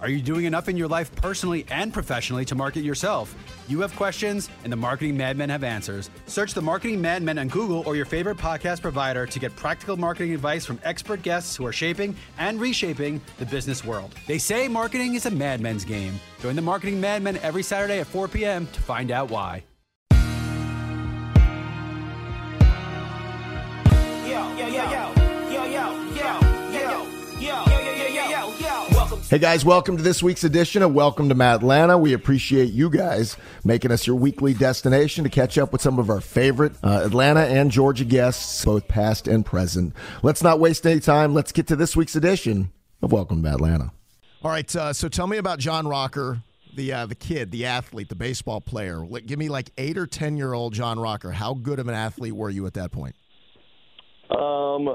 Are you doing enough in your life personally and professionally to market yourself? You have questions, and the Marketing Madmen have answers. Search the Marketing Madmen on Google or your favorite podcast provider to get practical marketing advice from expert guests who are shaping and reshaping the business world. They say marketing is a madmen's game. Join the Marketing Madmen every Saturday at 4 p.m. to find out why. Hey guys, welcome to this week's edition of Welcome to Mad Atlanta. We appreciate you guys making us your weekly destination to catch up with some of our favorite uh, Atlanta and Georgia guests, both past and present. Let's not waste any time. Let's get to this week's edition of Welcome to Atlanta. All right, uh, so tell me about John Rocker, the uh, the kid, the athlete, the baseball player. Give me like eight or ten year old John Rocker. How good of an athlete were you at that point? Um,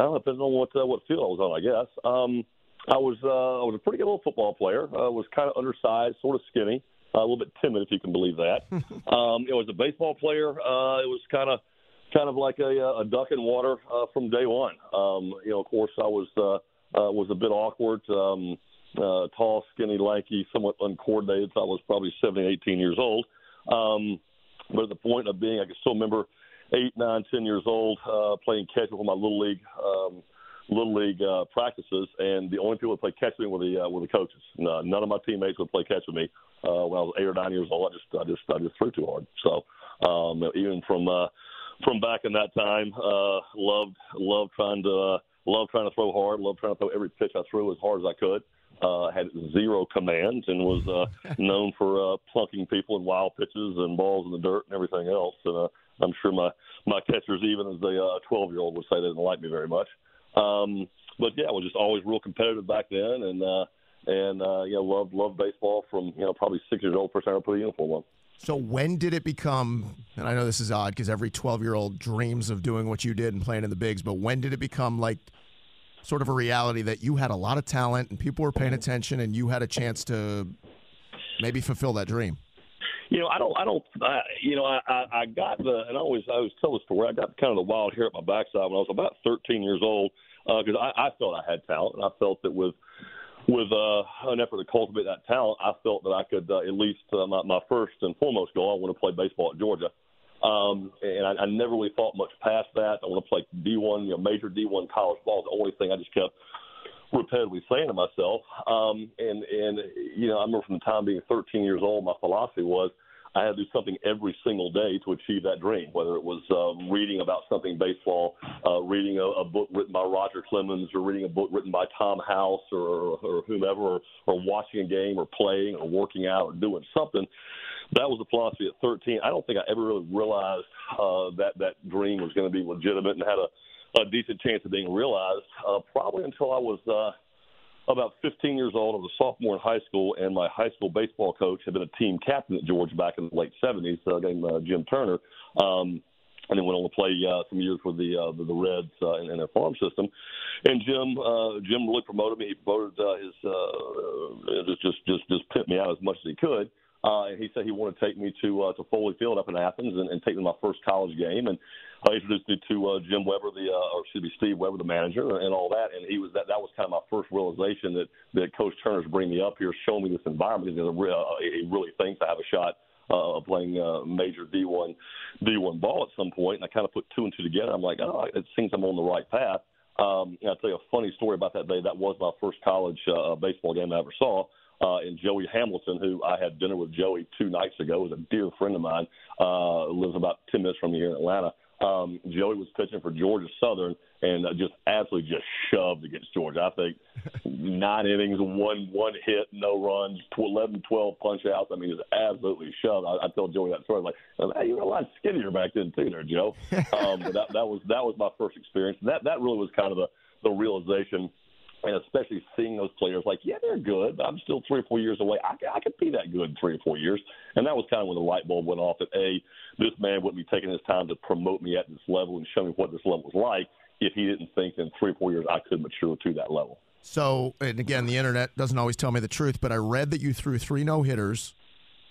I don't know, depends on what uh, what field I was on, I guess. Um, I was uh, I was a pretty good little football player. I uh, was kind of undersized, sort of skinny, uh, a little bit timid, if you can believe that. um, it was a baseball player. Uh, it was kind of kind of like a, uh, a duck in water uh, from day one. Um, you know, of course, I was uh, uh, was a bit awkward. Um, uh, tall, skinny, lanky, somewhat uncoordinated. So I was probably 17, 18 years old. Um, but at the point of being, I can still remember eight, nine, ten years old, uh, playing catch with my little league um, little league uh, practices, and the only people that played catch with me were the uh, were the coaches. No, none of my teammates would play catch with me uh, when I was eight or nine years old. I just I just I just threw too hard. So um, even from uh, from back in that time, uh, loved loved trying to uh, loved trying to throw hard, loved trying to throw every pitch I threw as hard as I could. Uh, had zero commands and was uh, known for uh, plunking people in wild pitches and balls in the dirt and everything else. And uh, I'm sure my my catchers, even as a 12 uh, year old, would say they didn't like me very much. Um, but yeah, I was just always real competitive back then, and uh, and uh, you know loved loved baseball from you know probably six years old first time I put a uniform on. So when did it become? And I know this is odd because every twelve year old dreams of doing what you did and playing in the bigs. But when did it become like sort of a reality that you had a lot of talent and people were paying attention and you had a chance to maybe fulfill that dream? You know, I don't, I don't, I, you know, I, I, I got the, and I always, I always tell this story. I got kind of the wild hair at my backside when I was about 13 years old because uh, I, I felt I had talent, and I felt that with with uh, an effort to cultivate that talent, I felt that I could uh, at least uh, my, my first and foremost goal. I want to play baseball at Georgia, um, and I, I never really thought much past that. I want to play D1, you know, major D1 college ball. The only thing I just kept repetitively saying to myself. Um, and and you know, I remember from the time being 13 years old, my philosophy was I had to do something every single day to achieve that dream, whether it was uh, reading about something baseball, uh, reading a, a book written by Roger Clemens, or reading a book written by Tom House, or, or whomever, or, or watching a game, or playing, or working out, or doing something. That was the philosophy at 13. I don't think I ever really realized uh, that that dream was going to be legitimate and had a a decent chance of being realized. Uh, probably until I was uh, about 15 years old. I was a sophomore in high school, and my high school baseball coach had been a team captain at Georgia back in the late 70s, uh, named uh, Jim Turner. Um, and then went on to play uh, some years with the uh, the, Reds uh, in, in their farm system. And Jim uh, Jim really promoted me. He promoted uh, his uh, just just just just pimped me out as much as he could. Uh, and he said he wanted to take me to uh, to Foley Field up in Athens and, and take me to my first college game. And uh, introduced me to uh, Jim Webber, the uh, or excuse me, Steve Webber, the manager, and all that. And he was that that was kind of my first realization that that Coach Turner's bringing me up here, showing me this environment. Because he really thinks I have a shot uh, playing uh, major D1 D1 ball at some point. And I kind of put two and two together. I'm like, oh, it seems I'm on the right path. Um, and I'll tell you a funny story about that day. That was my first college uh, baseball game I ever saw uh, and Joey Hamilton, who I had dinner with Joey two nights ago, was a dear friend of mine, uh, lives about 10 minutes from me here in Atlanta. Um, Joey was pitching for Georgia Southern and uh, just absolutely just shoved against Georgia. I think nine innings, one one hit, no runs, 11, 12 punch outs. I mean, just absolutely shoved. I, I told Joey that story. Like, hey, you were a lot skinnier back then too, there, Joe. Um, but that, that was that was my first experience. And that that really was kind of the the realization and especially seeing those players like, yeah, they're good, but I'm still three or four years away. I, I could be that good in three or four years. And that was kind of when the light bulb went off that, A, this man wouldn't be taking his time to promote me at this level and show me what this level was like if he didn't think in three or four years I could mature to that level. So, and again, the internet doesn't always tell me the truth, but I read that you threw three no hitters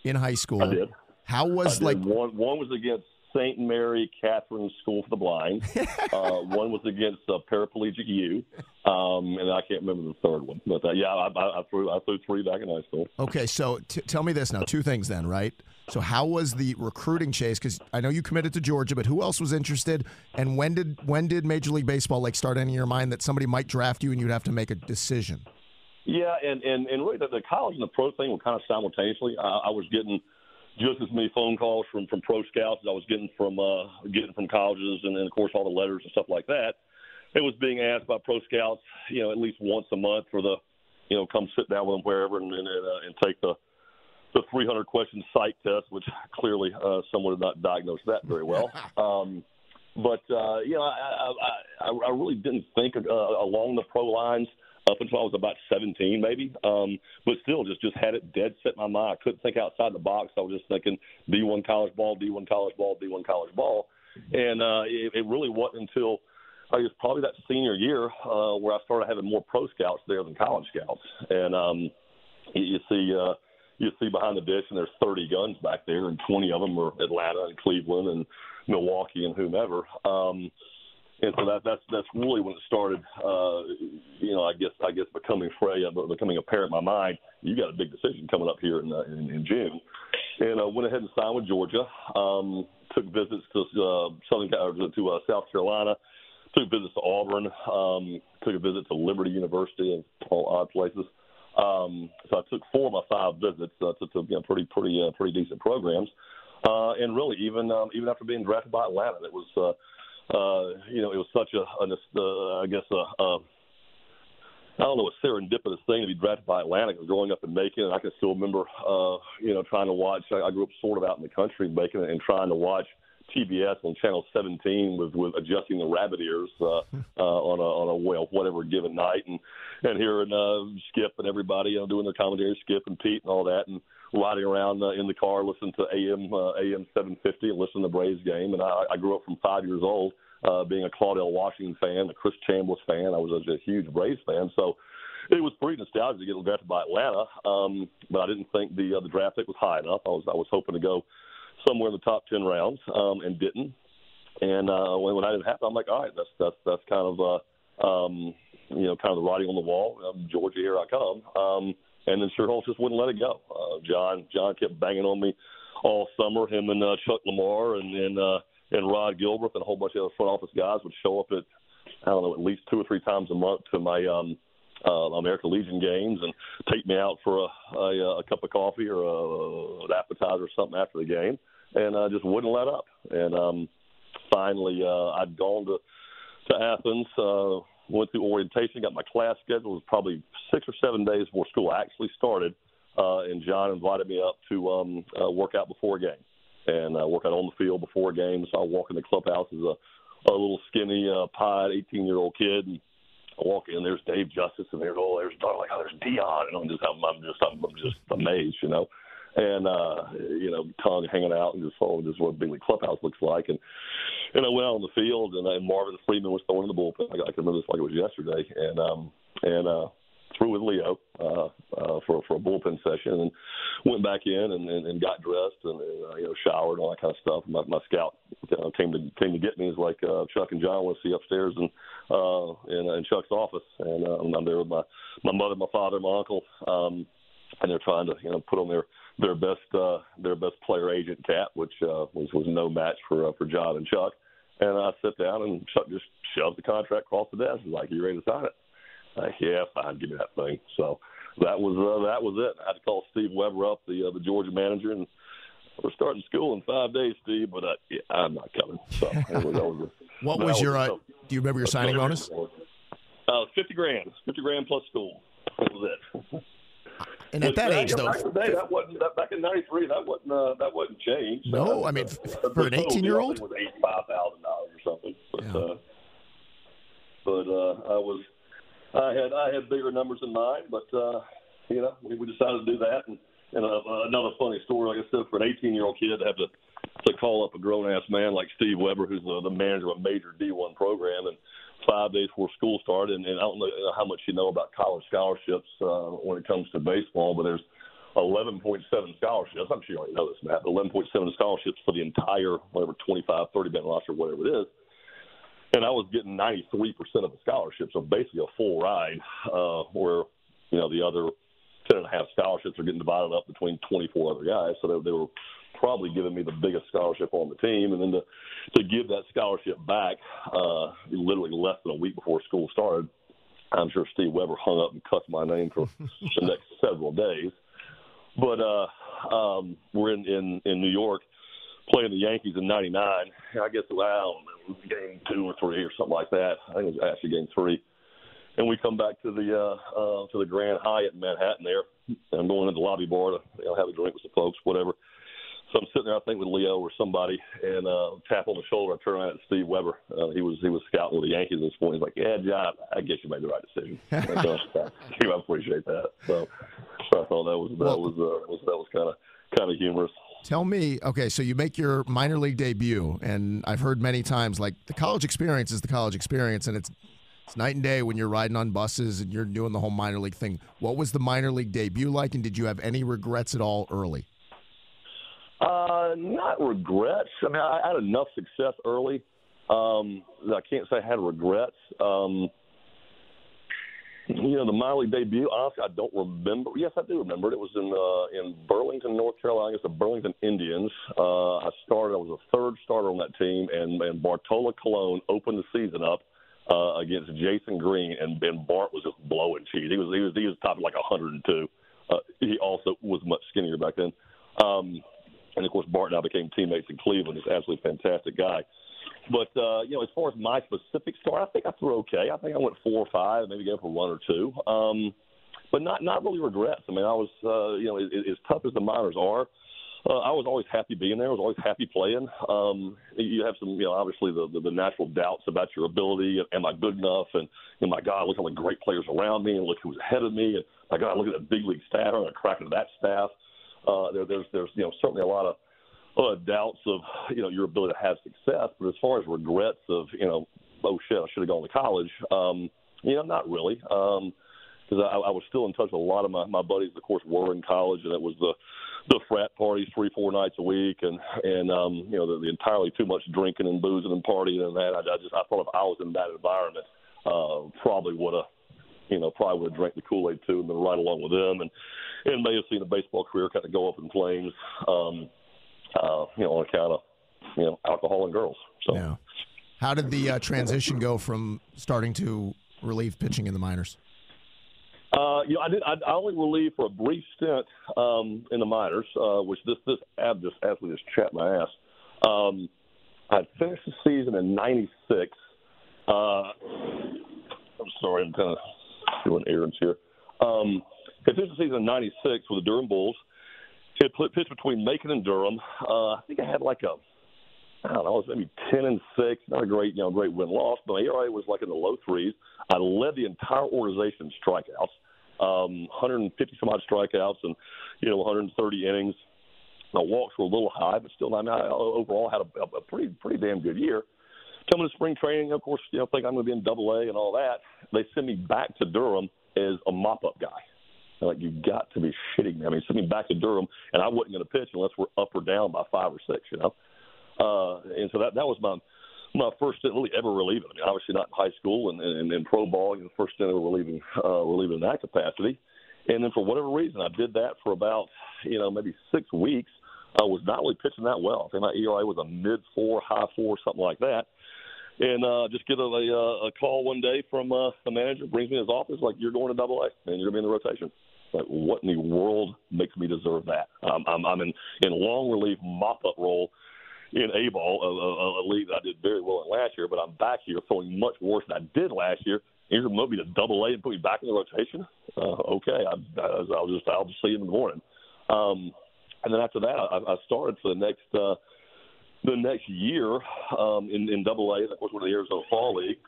in high school. I did. How was like one? One was against St. Mary Catherine School for the Blind. uh, one was against uh, Paraplegic U, um, and I can't remember the third one. But uh, yeah, I, I, I, threw I threw three back in high school. Okay, so t- tell me this now. Two things then, right? So how was the recruiting chase? Because I know you committed to Georgia, but who else was interested? And when did when did Major League Baseball like start in your mind that somebody might draft you and you'd have to make a decision? Yeah, and and, and really the, the college and the pro thing were kind of simultaneously. I, I was getting just as many phone calls from from pro scouts as I was getting from uh, getting from colleges, and then of course all the letters and stuff like that. It was being asked by pro scouts, you know, at least once a month for the, you know, come sit down with them wherever and and, uh, and take the the 300 question psych test, which clearly uh, someone did not diagnose that very well. Um, but uh, you know, I, I, I, I really didn't think uh, along the pro lines up until I was about 17, maybe. Um, but still, just just had it dead set in my mind. I couldn't think outside the box. I was just thinking D1 college ball, D1 college ball, D1 college ball, and uh, it, it really wasn't until I guess probably that senior year uh, where I started having more pro scouts there than college scouts, and um, you, you see. Uh, you see behind the dish, and there's 30 guns back there, and 20 of them are Atlanta and Cleveland and Milwaukee and whomever. Um, and so that that's that's really when it started. Uh, you know, I guess I guess becoming fray, uh, becoming apparent in my mind. You got a big decision coming up here in uh, in, in June, and uh, went ahead and signed with Georgia. Um, took visits to uh, Southern to uh, South Carolina. Took visits to Auburn. Um, took a visit to Liberty University and all odd places. Um, so I took four of my five visits uh, to, to you know, pretty pretty uh, pretty decent programs. Uh, and really, even um, even after being drafted by Atlanta, it was uh, uh, you know, it was such a, a uh, I guess, a, a, I don't know, a serendipitous thing to be drafted by Atlanta. Cause growing up in Macon, and I can still remember, uh, you know, trying to watch. I, I grew up sort of out in the country in Macon, and trying to watch TBS on Channel 17 with with adjusting the rabbit ears uh, uh, on a on a well whatever given night, and and hearing uh, Skip and everybody you know doing their commentary, Skip and Pete and all that, and riding around uh, in the car listening to AM uh, AM 750 and listening to the Braves game. And I, I grew up from five years old uh, being a Claudell Washington fan, a Chris Chambliss fan. I was a, a huge Braves fan, so it was pretty nostalgic to get drafted by Atlanta. Um, but I didn't think the uh, the draft pick was high enough. I was I was hoping to go somewhere in the top ten rounds, um, and didn't. And uh, when when that didn't happen, I'm like, all right, that's that's that's kind of uh, um, you know kind of the writing on the wall. Um, Georgia, here I come. Um, and then Schuerholz just wouldn't let it go. Uh, John John kept banging on me all summer. Him and uh, Chuck Lamar and and uh, and Rod Gilbert and a whole bunch of other front office guys would show up at I don't know at least two or three times a month to my um, uh, American Legion games and take me out for a, a, a cup of coffee or a, an appetizer or something after the game, and uh, just wouldn't let up. And um, finally, uh, I'd gone to to Athens. Uh, went through orientation, got my class schedule. It was probably six or seven days before school actually started, uh, and John invited me up to um, uh, work out before a game and uh, work out on the field before a game. So I walk in the clubhouse as a, a little skinny, uh, pied 18 year old kid. And I walk in, there's Dave Justice, and there's oh, there's like oh, there's Deion, and I'm just I'm, I'm just I'm, I'm just amazed, you know and uh, you know, tongue hanging out and just following just what Bingley Clubhouse looks like. And and I went out on the field, and, and Marvin Freeman was throwing in the bullpen. I, I can remember this like it was yesterday, and um, and uh, threw with Leo uh, uh, for for a bullpen session, and went back in and, and, and got dressed and uh, you know showered and all that kind of stuff. My, my scout uh, came to came to get me. He's like uh, Chuck and John want to see upstairs and uh, in, in Chuck's office, and uh, I'm there with my my mother, my father, my uncle, um, and they're trying to you know put on their their best uh, their best player agent cap, which uh, was was no match for uh, for John and Chuck. And I sit down and Chuck just shoves the contract across the desk. He's like, "You ready to sign it?" Like, yeah, fine, give me that thing. So that was uh, that was it. I had to call Steve Webber up, the uh, the Georgia manager, and we're starting school in five days, Steve. But uh, yeah, I'm not coming. So that was, that was a, what was your? Was, uh, do you remember your signing bonus? Uh, fifty grand, fifty grand plus school. That was it. And at that back, age, though, back, in, day, that wasn't, that, back in '93, that wasn't uh, that wasn't changed. No, uh, I mean for an 18 year old, was eighty five thousand dollars or something. But yeah. uh, but uh, I was I had I had bigger numbers in mind, but uh, you know we, we decided to do that. And, and uh, another funny story, like I said, for an 18 year old kid to have to to call up a grown ass man like Steve Webber, who's the, the manager of a major D1 program, and five days before school started. And, and I don't know how much you know about college scholarships uh, when it comes to baseball, but there's 11.7 scholarships. I'm sure you already know this, Matt. 11.7 scholarships for the entire whatever 25, 30 man roster, whatever it is. And I was getting 93% of the scholarship, so basically a full ride. Uh, where you know the other 10 and a half scholarships are getting divided up between 24 other guys, so they, they were probably giving me the biggest scholarship on the team. And then to to give that scholarship back, uh, literally less than a week before school started. I'm sure Steve Webber hung up and cussed my name for the next several days. But uh, um, we're in, in in New York playing the Yankees in '99. I guess well, I don't it was game two or three or something like that. I think it was actually game three. And we come back to the uh, uh, to the Grand Hyatt in Manhattan. There, and I'm going into the lobby bar to you know, have a drink with some folks, whatever. So I'm sitting there, I think, with Leo or somebody, and uh, tap on the shoulder. I turn around at Steve Webber. Uh, he was he was scouting with the Yankees at this morning. He's like, "Yeah, John, I guess you made the right decision." Steve, I appreciate that. So, so I thought that was that well, was, uh, was that was kind of kind of humorous. Tell me, okay, so you make your minor league debut, and I've heard many times like the college experience is the college experience, and it's it's night and day when you're riding on buses and you're doing the whole minor league thing. What was the minor league debut like, and did you have any regrets at all early? Uh, not regrets. I mean, I had enough success early. Um, I can't say I had regrets. Um, you know, the Miley debut. Honestly, I don't remember. Yes, I do remember it. It was in uh, in Burlington, North Carolina. It's the Burlington Indians. Uh, I started. I was a third starter on that team, and and Bartolo Colon opened the season up uh, against Jason Green, and Ben Bart was just blowing cheese. He was he was he was top like 102. Uh, he also was much skinnier back then. Um, and of course, Bart and I became teammates in Cleveland. He's absolutely fantastic guy. But uh, you know, as far as my specific start, I think I threw okay. I think I went four or five, maybe go for one or two. Um, but not not really regrets. I mean, I was uh, you know as, as tough as the minors are. Uh, I was always happy being there. I was always happy playing. Um, you have some, you know, obviously the, the, the natural doubts about your ability. Am I good enough? And, and my God, look all the great players around me, and look who's ahead of me. And my God, look at the big league staff. I'm cracking that staff. Uh, there, there's there's you know certainly a lot of uh, doubts of you know your ability to have success, but as far as regrets of you know oh shit I should have gone to college, um, you know not really. Um, because I, I was still in touch with a lot of my, my buddies. Of course, were in college, and it was the the frat parties three, four nights a week, and and um, you know the, the entirely too much drinking and boozing and partying and that. I, I just I thought if I was in that environment, uh, probably would have, you know, probably would have drank the Kool Aid too and been right along with them, and and may have seen a baseball career kind of go up in flames, um, uh, you know, on account of you know alcohol and girls. So. Yeah. How did the uh, transition go from starting to relieve pitching in the minors? Uh, you know, I did. I, I only relieved for a brief stint um, in the minors, uh, which this this ab just absolutely just chapped my ass. Um, I finished the season in '96. Uh, I'm sorry, I'm kind of doing errands here. Um, I finished the season in '96 with the Durham Bulls. Had pitched between Macon and Durham. Uh, I think I had like a I don't know, it was maybe ten and six. Not a great, you know, great win loss, but my ERA was like in the low threes. I led the entire organization in strikeouts, um, 150 some odd strikeouts, and you know, 130 innings. My walks were a little high, but still, I mean, I overall had a, a pretty pretty damn good year. Coming to spring training, of course, you know, think I'm going to be in Double A and all that. They send me back to Durham as a mop up guy. I'm like, you got to be shitting me. I mean, send me back to Durham, and I wasn't going to pitch unless we're up or down by five or six, you know. Uh, and so that that was my my first stint really ever relieving. I mean, obviously not in high school and and, and pro ball, you know, first stint ever relieving uh, relieving in that capacity. And then for whatever reason, I did that for about you know maybe six weeks. I was not really pitching that well. I think my ERA was a mid four, high four, something like that. And uh, just get a, a, a call one day from uh, the manager, brings me in his office, like you're going to Double A and you're going to be in the rotation. Like, what in the world makes me deserve that? Um, I'm, I'm in in long relief mop up role in A ball, a, a, a league that I did very well in last year, but I'm back here throwing much worse than I did last year. You're going to move me to double A and put me back in the rotation? Uh, okay, I, I, I'll just I'll just see you in the morning. Um, and then after that, I, I started for the next uh, the next year um, in in Double A. That was one of the Arizona Fall League,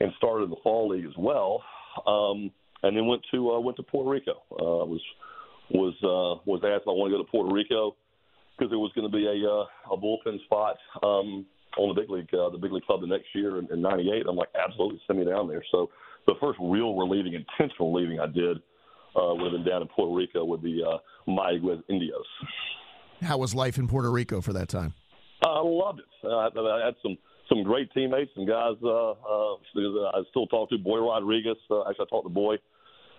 and started in the Fall League as well. Um, and then went to uh, went to Puerto Rico. Uh, was was uh, was asked if I want to go to Puerto Rico because there was going to be a uh, a bullpen spot um, on the big league uh, the big league club the next year in, '98. I'm like, absolutely, send me down there. So the first real relieving, intentional relieving I did uh, would have been down in Puerto Rico with the uh, Mayagüez Indios. How was life in Puerto Rico for that time? I loved it. Uh, I, had some some great teammates and guys. Uh, uh, I still talk to Boy Rodriguez. Uh, actually, I talked to Boy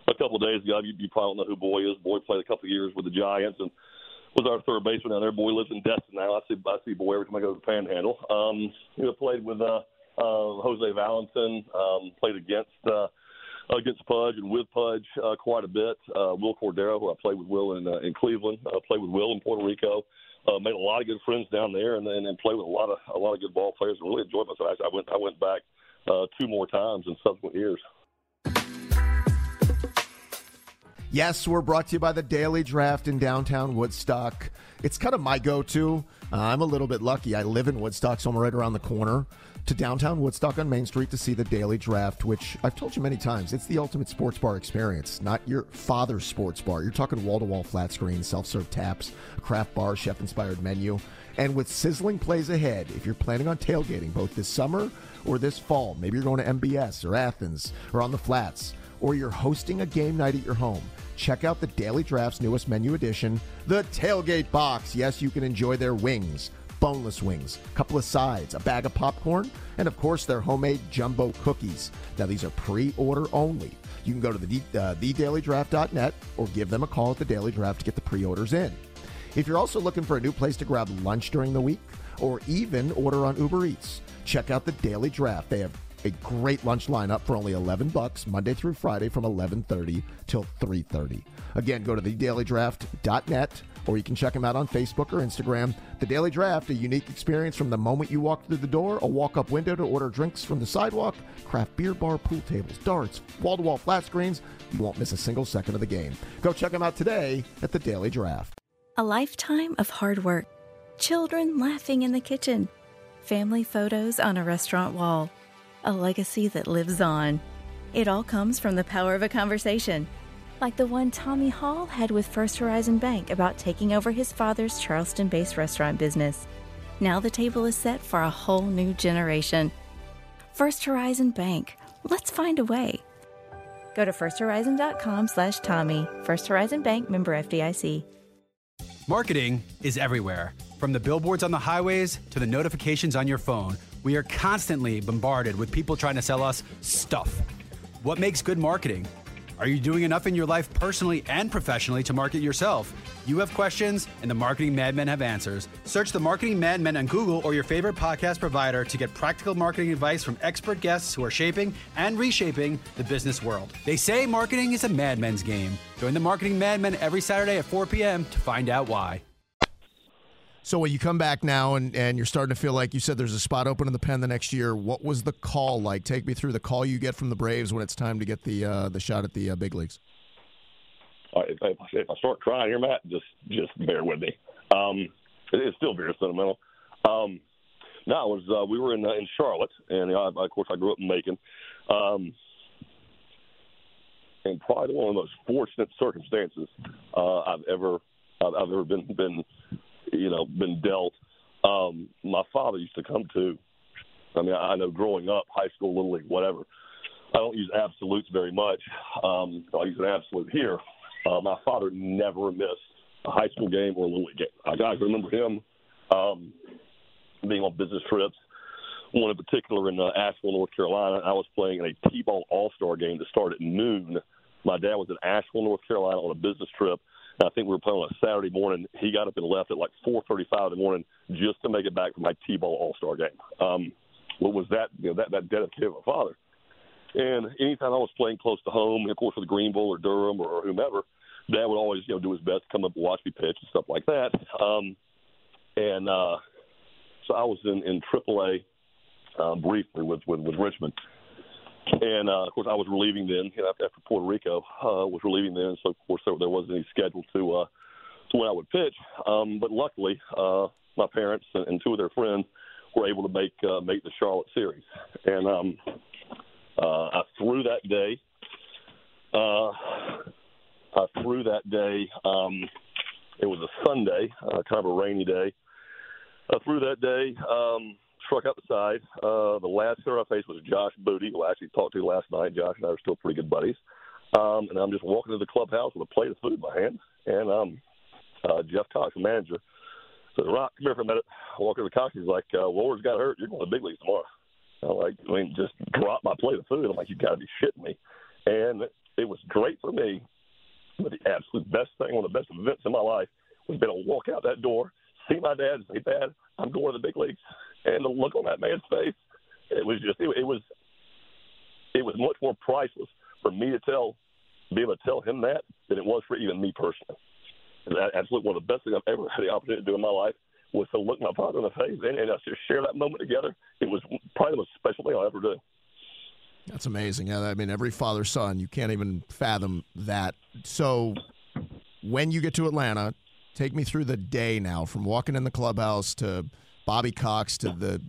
a couple of days ago. You, you probably don't know who Boy is. Boy played a couple of years with the Giants and was our third baseman down there. Boy lives in Destin now. I see I see Boy every time I go to the Panhandle. Um, you know, played with uh, uh, Jose Valentin. Um, played against. Uh, against Pudge and with Pudge uh, quite a bit. Uh, Wil Cordero, who I played with Will in uh, in Cleveland, uh, played with Will in Puerto Rico. Uh, made a lot of good friends down there, and and, and played with a lot of a lot of good ball players. And really enjoyed myself. I went I went back uh, two more times in subsequent years. Yes, we're brought to you by the Daily Draft in downtown Woodstock. It's kind of my go to. Uh, I'm a little bit lucky. I live in Woodstock, so I'm right around the corner to downtown Woodstock on Main Street to see the Daily Draft, which I've told you many times, it's the ultimate sports bar experience, not your father's sports bar. You're talking wall to wall flat screen, self serve taps, craft bar, chef inspired menu. And with sizzling plays ahead, if you're planning on tailgating both this summer or this fall, maybe you're going to MBS or Athens or on the flats, or you're hosting a game night at your home check out the Daily Draft's newest menu addition, the Tailgate Box. Yes, you can enjoy their wings, boneless wings, a couple of sides, a bag of popcorn, and of course their homemade jumbo cookies. Now, these are pre order only. You can go to the, uh, thedailydraft.net or give them a call at the Daily Draft to get the pre orders in. If you're also looking for a new place to grab lunch during the week or even order on Uber Eats, check out the Daily Draft. They have a great lunch lineup for only 11 bucks Monday through Friday from 11:30 till 3:30. Again, go to thedailydraft.net or you can check them out on Facebook or Instagram. The Daily Draft, a unique experience from the moment you walk through the door, a walk-up window to order drinks from the sidewalk, craft beer bar, pool tables, darts, wall-to-wall flat screens. You won't miss a single second of the game. Go check them out today at the Daily Draft. A lifetime of hard work. Children laughing in the kitchen. Family photos on a restaurant wall a legacy that lives on. It all comes from the power of a conversation, like the one Tommy Hall had with First Horizon Bank about taking over his father's Charleston based restaurant business. Now the table is set for a whole new generation. First Horizon Bank. Let's find a way. Go to firsthorizon.com slash Tommy. First Horizon Bank member FDIC. Marketing is everywhere. From the billboards on the highways to the notifications on your phone – we are constantly bombarded with people trying to sell us stuff. What makes good marketing? Are you doing enough in your life personally and professionally to market yourself? You have questions, and the Marketing Madmen have answers. Search the Marketing Madmen on Google or your favorite podcast provider to get practical marketing advice from expert guests who are shaping and reshaping the business world. They say marketing is a madman's game. Join the Marketing Madmen every Saturday at 4 p.m. to find out why. So when you come back now and, and you're starting to feel like you said there's a spot open in the pen the next year, what was the call like? Take me through the call you get from the Braves when it's time to get the uh, the shot at the uh, big leagues. All right, if, I, if, I start crying here, Matt, just just bear with me. Um, it is still very sentimental. Um, was uh, we were in uh, in Charlotte, and uh, of course I grew up in Macon. Um, and probably one of the most fortunate circumstances uh, I've ever I've, I've ever been been you know, been dealt. Um, my father used to come to. I mean, I know growing up, high school, little league, whatever. I don't use absolutes very much. Um, I use an absolute here. Uh, my father never missed a high school game or a little league game. I, I remember him um, being on business trips. One in particular in uh, Asheville, North Carolina. I was playing in a T-ball All-Star game that started at noon. My dad was in Asheville, North Carolina, on a business trip I think we were playing on a Saturday morning. He got up and left at like 4:35 in the morning just to make it back for my T-ball All-Star game. Um, what was that? You know, that that dedicated of a father. And anytime I was playing close to home, of course with Greenville or Durham or whomever, Dad would always you know do his best to come up and watch me pitch and stuff like that. Um, and uh, so I was in in AAA um, briefly with, with with Richmond and uh, of course, I was relieving then you know, after Puerto Rico uh, was relieving then, so of course there, there wasn't any schedule to uh, to when I would pitch. Um, but luckily, uh, my parents and, and two of their friends were able to make uh, make the Charlotte series, and um, uh, I threw that day. Uh, I threw that day. Um, it was a Sunday, uh, kind of a rainy day. I threw that day. Um, struck out the side. Uh, the last hitter I faced was Josh Booty, who I actually talked to last night. Josh and I are still pretty good buddies. Um, and I'm just walking to the clubhouse with a plate of food in my hand, and um, uh, Jeff Cox, the manager, says, "Rock, come here for a minute." I walk over to Cox. He's like, uh, "Ward's got hurt. You're going to the big leagues tomorrow." I'm like, I mean, just drop my plate of food. I'm like, you got to be shitting me. And it was great for me. But the absolute best thing, one of the best events in my life, was being able to walk out that door, see my dad, and say, "Dad, I'm going to the big leagues." And the look on that man's face, it was just, it, it was, it was much more priceless for me to tell, be able to tell him that than it was for even me personally. And that, absolutely one of the best things I've ever had the opportunity to do in my life was to look my father in the face and, and us just share that moment together. It was probably the most special thing I'll ever do. That's amazing. Yeah, I mean, every father son, you can't even fathom that. So, when you get to Atlanta, take me through the day now from walking in the clubhouse to Bobby Cox to the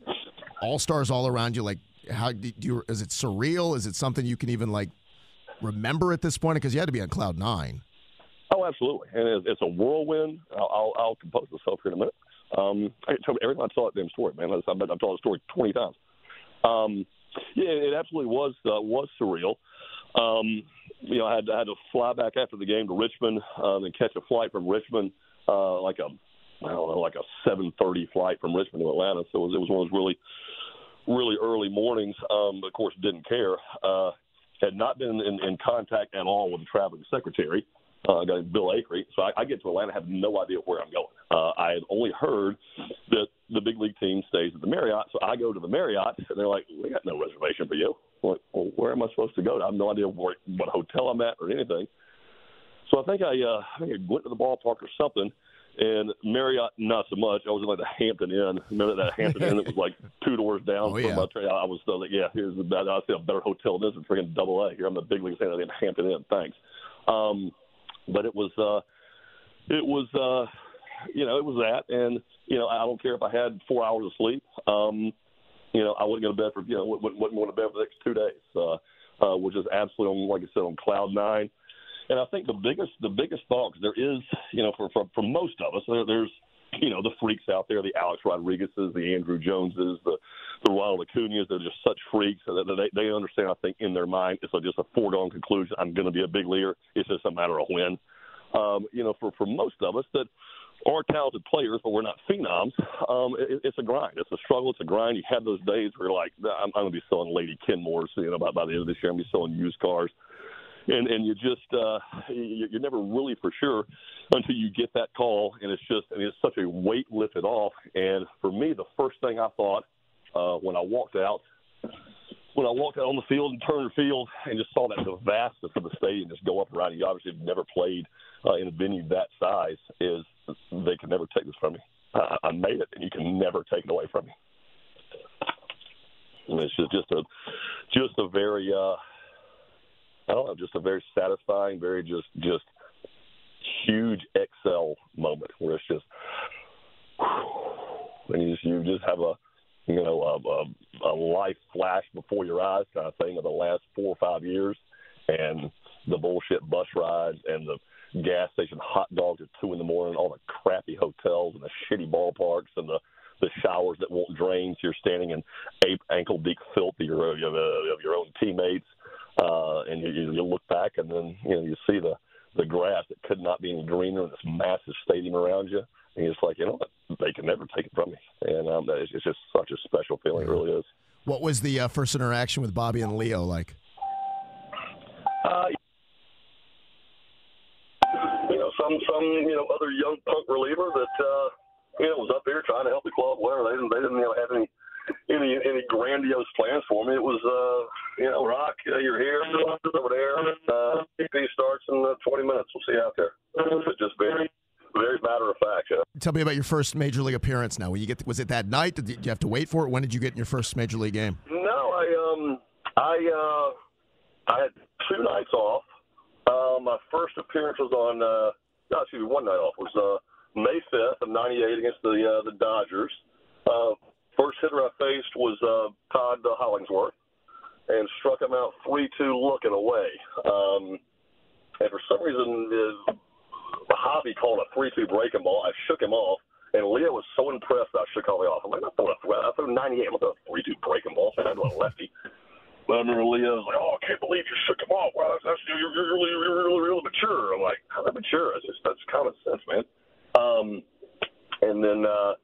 all stars all around you. Like, how do you? Is it surreal? Is it something you can even like remember at this point? Because you had to be on cloud nine. Oh, absolutely, and it's a whirlwind. I'll, I'll, I'll compose myself here in a minute. Um, I told every time I saw that damn story, man. I've, I've told the story twenty times. Um, yeah, it absolutely was uh, was surreal. Um, you know, I had, I had to fly back after the game to Richmond um, and catch a flight from Richmond, uh, like a I don't know, like a 7:30 flight from Richmond to Atlanta. So it was, it was one of those really, really early mornings. Um, of course, didn't care. Uh, had not been in, in contact at all with the traveling secretary uh, guy Bill Acree. So I, I get to Atlanta, have no idea where I'm going. Uh, I had only heard that the big league team stays at the Marriott. So I go to the Marriott, and they're like, "We got no reservation for you." I'm like, well, where am I supposed to go? I have no idea where, what hotel I'm at or anything. So I think I, uh, I think I went to the ballpark or something. And Marriott, not so much. I was in like the Hampton Inn. Remember that Hampton Inn that was like two doors down oh, yeah. from my train? I was still like, yeah, here's the I see a better hotel than this. It's freaking double A. Here I'm the big league saying in Hampton Inn. Thanks. Um, but it was uh, it was uh, you know it was that, and you know I don't care if I had four hours of sleep. Um, you know I wouldn't go to bed for you know wouldn't, wouldn't go to bed for the next two days. Uh, uh, which is absolutely on, like I said, on cloud nine. And I think the biggest the biggest thought because there is you know for, for for most of us there, there's you know the freaks out there, the Alex Rodriguez's, the Andruw Joneses, the the Ronald Acuna's. They're just such freaks that they they understand. I think in their mind it's just a foregone conclusion. I'm going to be a big leaguer. It's just a matter of when. Um, you know, for for most of us that are talented players, but we're not phenoms. Um, it, it's a grind. It's a struggle. It's a grind. You have those days where you're like, I'm, I'm going to be selling Lady Kenmores. You know, by, by the end of this year, I'm going to be selling used cars and and you just uh, you're never really for sure until you get that call, and it's just I mean it's such a weight lifted off. And for me, the first thing I thought uh, when I walked out, when I walked out on the field and Turner Field and just saw that the vastness of the stadium just go up around you, obviously have never played uh, in a venue that size, is they can never take this from me. I, I made it, and you can never take it away from me. And it's just just a just a very uh, I don't know, just a very satisfying, very just just huge Excel moment where it's just, and you just you just have a you know a, a, a life flash before your eyes kind of thing of the last four or five years, and the bullshit bus rides and the gas station hot dogs at two in the morning, all the crappy hotels and the shitty ballparks and the the showers that won't drain, so you're standing in ankle deep filth of your of your own teammates uh, and you, you look back and then you know you see the the grass that could not be any greener in this massive stadium around you. And it's like, you know what? They can never take it from me. And um, it's, it's just such a special feeling. It really is. What was the uh, first interaction with Bobby and Leo like? Uh, you know, some some you know other young punk reliever that uh, you know was up here trying to help the club. Where they didn't they didn't you know, have any any any grandiose plans for me. It was, uh, you know, Rock, uh, you're here, over there. Uh, EP starts in uh, 20 minutes. We'll see you out there. It's just very, very matter of fact. Yeah. Tell me about your first major league appearance. Now, when you get, was it that night? Did you have to wait for it? When did you get in your first major league game? No, I um, I uh, I had two nights off. Uh, my first appearance was on, uh, no, excuse me, one night off was uh, May 5th of '98 against the uh, the Dodgers. Uh, First hitter I faced was uh, Todd Hollandsworth and struck him out 3 2 looking away. Um, and for some reason, the hobby called a 3 2 breaking ball. I shook him off. And Leo was so impressed I shook all the off. I'm like, I threw, a, I threw 98. I'm going to 3 2 breaking ball. So I do a lefty. But I remember Leo was like, "Oh, I can't believe you shook him off. Wow, that's, that's you're, you're really, you're really, really mature." I'm like, "How mature? It's just that's common sense, man." Um, and then uh,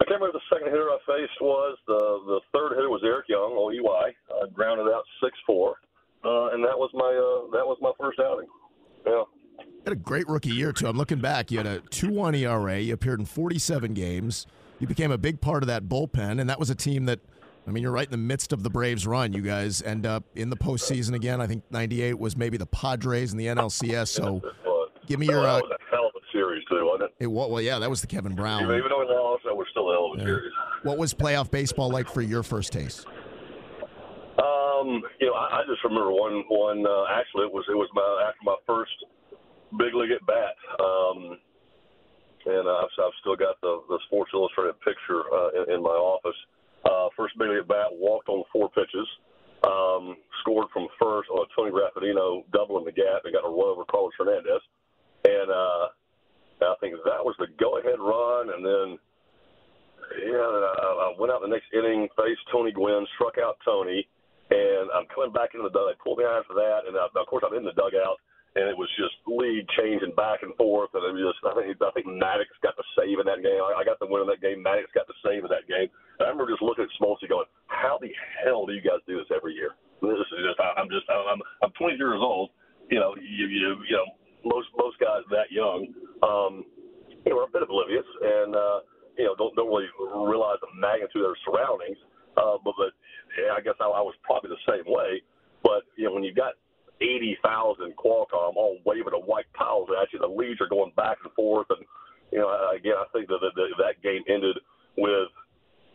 I can't remember the second hitter I faced was. The the third hitter was Eric Young, OEY. I grounded out six four, uh, and that was my uh, that was my first outing. Yeah. had a great rookie year too. I'm looking back. You had a 2-1 ERA. You appeared in 47 games. You became a big part of that bullpen, and that was a team that. I mean, you're right in the midst of the Braves' run. You guys end up in the postseason again. I think '98 was maybe the Padres in the NLCS. So, give me your. that Uh, was a hell of a series too, wasn't it? it, well, yeah, that was the Kevin Brown. Even though we lost, that still a hell of a series. What was playoff baseball like for your first taste? Um, you know, I, I just remember one one. Uh, actually, it was it was my after my first big league at bat. Um, and uh, I've, I've still got the, the Sports Illustrated picture uh, in, in my office. Uh, first big league at bat, walked on four pitches, um, scored from first on Tony Graffanino doubling the gap and got a run over Carlos Hernandez. And uh, I think that was the go-ahead run. And then, yeah, I, I went out the next inning, faced Tony Gwynn, struck out Tony, and I'm coming back into the dugout. They pulled me out for that, and uh, of course I'm in the dugout, and it was just lead changing back and forth, and it was just I think I think Maddux got the save in that game. I, I got the win in that game. Maddux got the save in that game. And I remember just looking at Smoltzy going, "How the hell do you guys do this every year?" This is just I- I'm just I'm I'm 20 years old. You know, you you you know most most guys that young, um, you know, are a bit oblivious and uh, you know don't don't really realize the magnitude of their surroundings. Uh, but but yeah, I guess I, I was probably the same way. But you know, when you've got 80,000 Qualcomm all waving a white towels at you, the leads are going back and forth, and you know, again, I think that that, that game ended with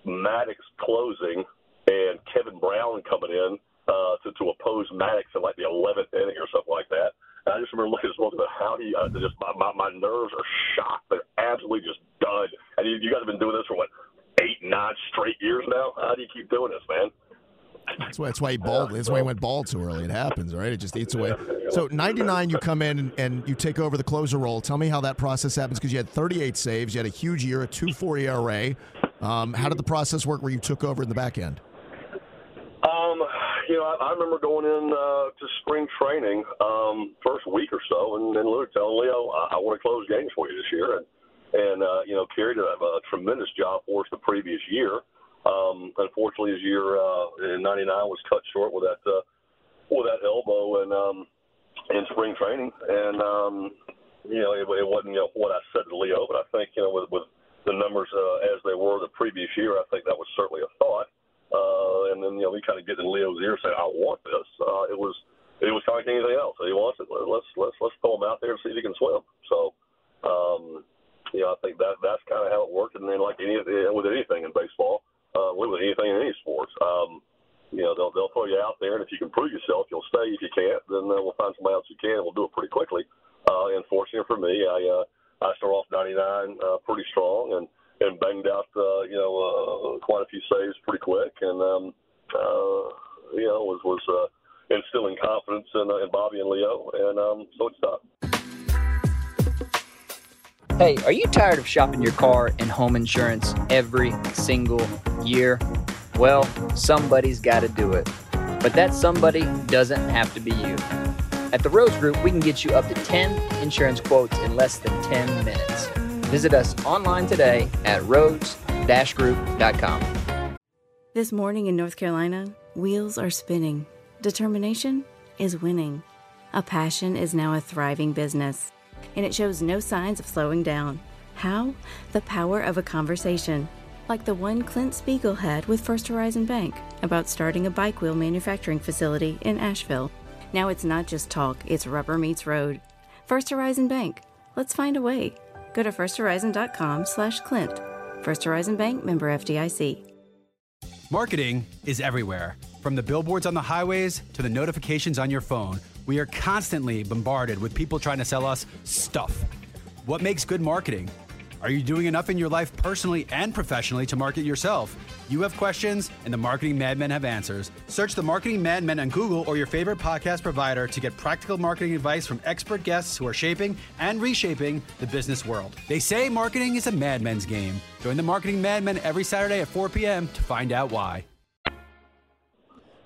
Maddux closing and Kevin Brown coming in uh, to to oppose Maddux in like the 11th inning or something like that. And I just remember looking at this about how he uh, just my, my my nerves are shot. They're absolutely just you, you guys have been doing this for what eight, nine straight years now. How do you keep doing this, man? That's why, that's why he bald. That's why he went bald too early. It happens, right? It just eats away. So '99, you come in and, and you take over the closer role. Tell me how that process happens because you had 38 saves, you had a huge year, a 2.4 ERA. Um, how did the process work where you took over in the back end? Um, you know, I, I remember going in uh, to spring training um, first week or so, and then Lou telling Leo, I, I want to close games for you this year, and and uh, you know, did a, a tremendous job for us the previous year. Um, unfortunately, his year uh, in '99 was cut short with that uh, with that elbow and um, in spring training, and um, you know, it, it wasn't you know, what I said to Leo, but I think you know, with, with the numbers uh, as they were the previous year, I think that was certainly a thought. Uh, and then you know, we kind of get in Leo's ear saying, "I want this." Uh, it was it was kind of like anything else. He wants it. Let's let's let's throw him out there and see if he can swim. So. Um, you know, I think that that's kind of how it worked. And then, like any with anything in baseball, uh, with anything in any sports, um, you know, they'll they'll throw you out there, and if you can prove yourself, you'll stay. If you can't, then uh, we'll find somebody else who can, and we'll do it pretty quickly. Uh, and fortunately for me, I uh, I start off '99 uh, pretty strong, and and banged out uh, you know uh, quite a few saves pretty quick, and um, uh, you know was was uh, instilling confidence in, uh, in Bobby and Leo, and um, so it stopped. Hey, are you tired of shopping your car and home insurance every single year? Well, somebody's got to do it. But that somebody doesn't have to be you. At the Rose Group, we can get you up to 10 insurance quotes in less than 10 minutes. Visit us online today at rose-group.com. This morning in North Carolina, wheels are spinning. Determination is winning. A passion is now a thriving business, and it shows no signs of slowing down. How? The power of a conversation, like the one Clint Spiegel had with First Horizon Bank about starting a bike wheel manufacturing facility in Asheville. Now it's not just talk, it's rubber meets road. First Horizon Bank. Let's find a way. Go to firsthorizon.com slash Clint. First Horizon Bank member FDIC. Marketing is everywhere. From the billboards on the highways to the notifications on your phone, we are constantly bombarded with people trying to sell us stuff. What makes good marketing? Are you doing enough in your life personally and professionally to market yourself? You have questions, and the Marketing Madmen have answers. Search the Marketing Madmen on Google or your favorite podcast provider to get practical marketing advice from expert guests who are shaping and reshaping the business world. They say marketing is a madmen's game. Join the Marketing Madmen every Saturday at 4 p.m. to find out why.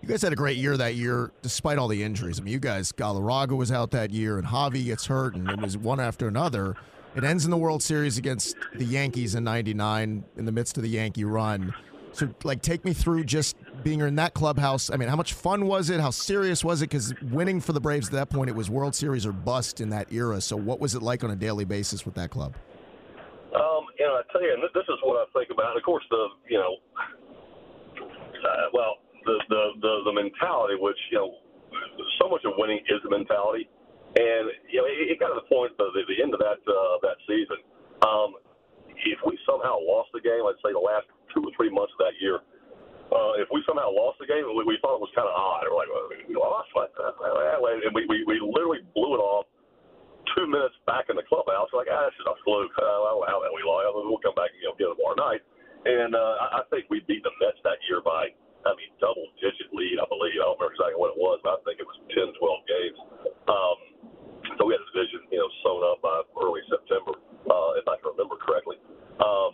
You guys had a great year that year, despite all the injuries. I mean, you guys, Galarraga was out that year, and Javi gets hurt, and it was one after another. It ends in the World Series against the Yankees in '99 in the midst of the Yankee run. So, like, take me through just being in that clubhouse. I mean, how much fun was it? How serious was it? Because winning for the Braves at that point, it was World Series or bust in that era. So, what was it like on a daily basis with that club? Um, you know, I tell you, and this is what I think about. Of course, the you know, uh, well, the, the the the mentality, which you know, so much of winning is the mentality, and you know, it, it got to the point the, the end of that uh, that season. Um, if we somehow lost the game, let's say the last two or three months of that year, uh, if we somehow lost the game, we, we thought it was kind of odd. We're like, well, we lost, what? and we, we we literally blew it off. Two minutes back in the clubhouse, we're like, ah, this is a fluke. Uh, well, we lost. We'll come back and you know, get it tomorrow night. And uh, I, I think we beat the Mets that year by I mean, double digit lead, I believe. I don't remember exactly what it was, but I think it was 10, 12 games. Um, so we had the division, you know, sewn up by early September, uh, if I can remember correctly. Um,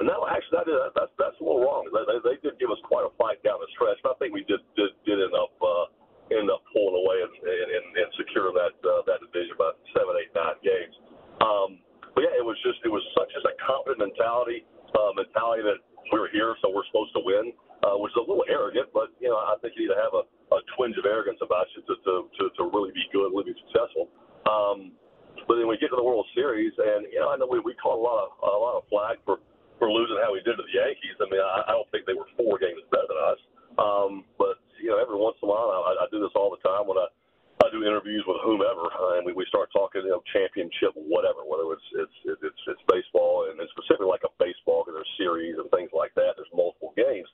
no, actually, that is, that's that's a little wrong. They, they, they did give us quite a fight down the stretch, but I think we did did, did end up uh, end up pulling away and and, and securing that uh, that division by seven, eight, nine games. Um, but yeah, it was just it was such as a confident mentality, uh, mentality that we're here, so we're supposed to win, uh, which is a little arrogant, but you know I think you need to have a, a twinge of arrogance about you to, to, to, to really be good, really be successful. Um, but then we get to the World Series, and you know I know we, we caught a lot of a lot of flack for for losing how we did to the Yankees. I mean I, I don't think they were four games better than us, um, but you know every once in a while I, I do this all the time when I I do interviews with whomever, uh, and we, we start talking, you know, championship, whatever, whether it's it's it's it's baseball and it's specifically like a baseball because there's series and things like that. There's multiple games,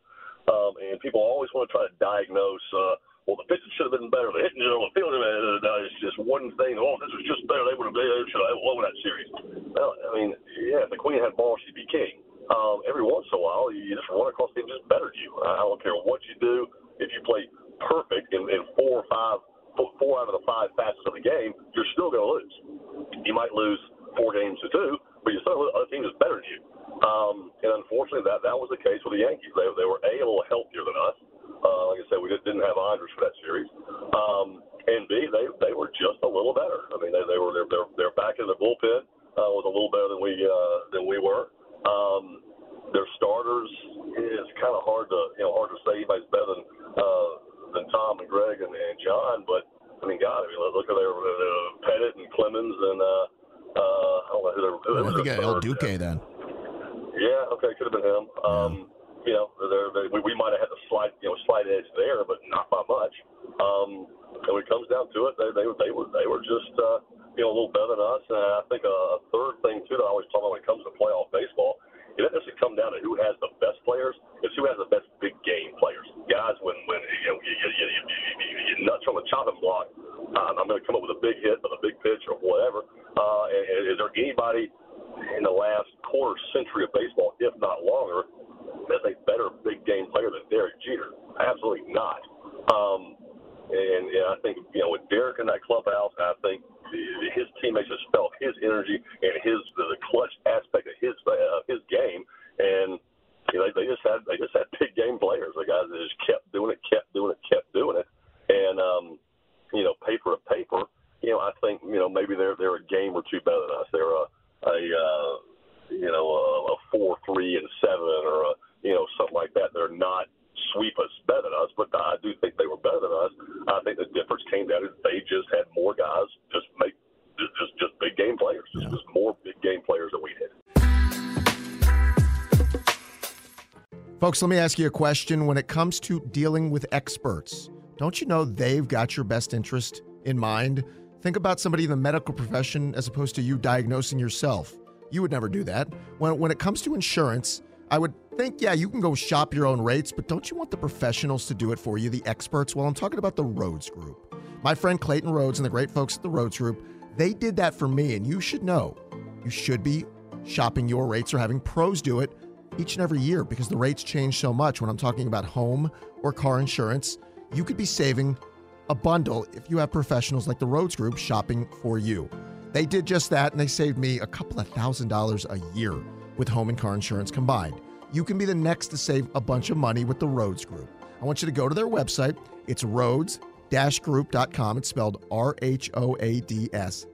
um, and people always want to try to diagnose. Uh, well, the pitching should have been better. The hitting, you know, the fielding, uh, it's just one thing. Oh, this was just better. They would have. They should have won that series. Well, I mean, yeah, if the queen had balls, she'd be king. Um, every once in a while, you just run across the team just better than you. I don't care what you do. If you play perfect in, in four or five four out of the five fastest of the game, you're still going to lose. You might lose four games to two, but you still other team is better than you. Um, and unfortunately, that that was the case with the Yankees. They they were a, a little healthier than us. Uh, like I said, we just didn't have Andres for that series. Um, and B, they they were just a little better. I mean, they they were they're they're, they're back in the bullpen uh, was a little better than we uh, than we were. Um, their starters is kind of hard to you know hard to say anybody's better than uh, than Tom and Greg and, and John, but I mean, God, I mean, look at their uh, Pettitte and Clemens and uh, uh, I don't know who they're. Who I think El Duque then. Yeah, okay, could have been him. Um, you know, they're, they, we, we might have had a slight, you know, slight edge there, but not by much. Um, and when it comes down to it, they they, they were they were just uh, you know a little better than us. And I think a, a third thing too that I always talk about when it comes to playoff baseball it doesn't necessarily come down to who has the best players. It's who has the best big game players. Guys, when when you know you, you, you, you, you nuts from the chopping block, uh, I'm going to come up with a big hit or a big pitch or whatever. Uh, and, is there anybody in the last quarter century of baseball, if not longer, Folks, let me ask you a question. When it comes to dealing with experts, don't you know they've got your best interest in mind? Think about somebody in the medical profession as opposed to you diagnosing yourself. You would never do that. When, when it comes to insurance, I would think, yeah, you can go shop your own rates, but don't you want the professionals to do it for you, the experts? Well, I'm talking about the Rhoads Group. My friend Clayton Rhoads and the great folks at the Rhoads Group, they did that for me, and you should know you should be shopping your rates or having pros do it each and every year because the rates change so much. When I'm talking about home or car insurance, you could be saving a bundle if you have professionals like the Rhoads Group shopping for you. They did just that, and they saved me a couple of thousand dollars a year with home and car insurance combined. You can be the next to save a bunch of money with the Rhoads Group. I want you to go to their website. It's rhoads group.com. It's spelled R H O A D S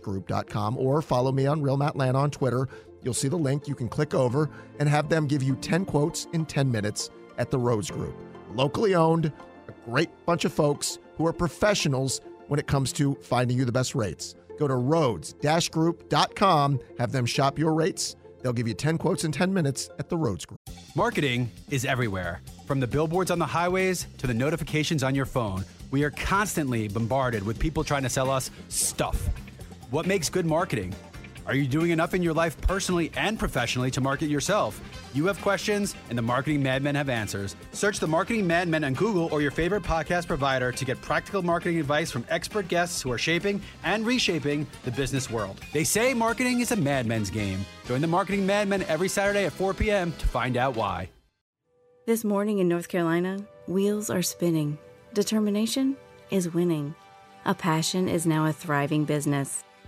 group.com. Or follow me on Real Matt Lana on Twitter. You'll see the link. You can click over and have them give you 10 quotes in 10 minutes at the Rhoads Group. Locally owned, a great bunch of folks who are professionals when it comes to finding you the best rates. Go to rhoads group.com, have them shop your rates. They'll give you 10 quotes in 10 minutes at the Rhoads Group. Marketing is everywhere. From the billboards on the highways to the notifications on your phone, we are constantly bombarded with people trying to sell us stuff. What makes good marketing? Are you doing enough in your life personally and professionally to market yourself? You have questions, and the Marketing Madmen have answers. Search the Marketing Madmen on Google or your favorite podcast provider to get practical marketing advice from expert guests who are shaping and reshaping the business world. They say marketing is a madmen's game. Join the Marketing Madmen every Saturday at 4 p.m. to find out why. This morning in North Carolina, wheels are spinning. Determination is winning. A passion is now a thriving business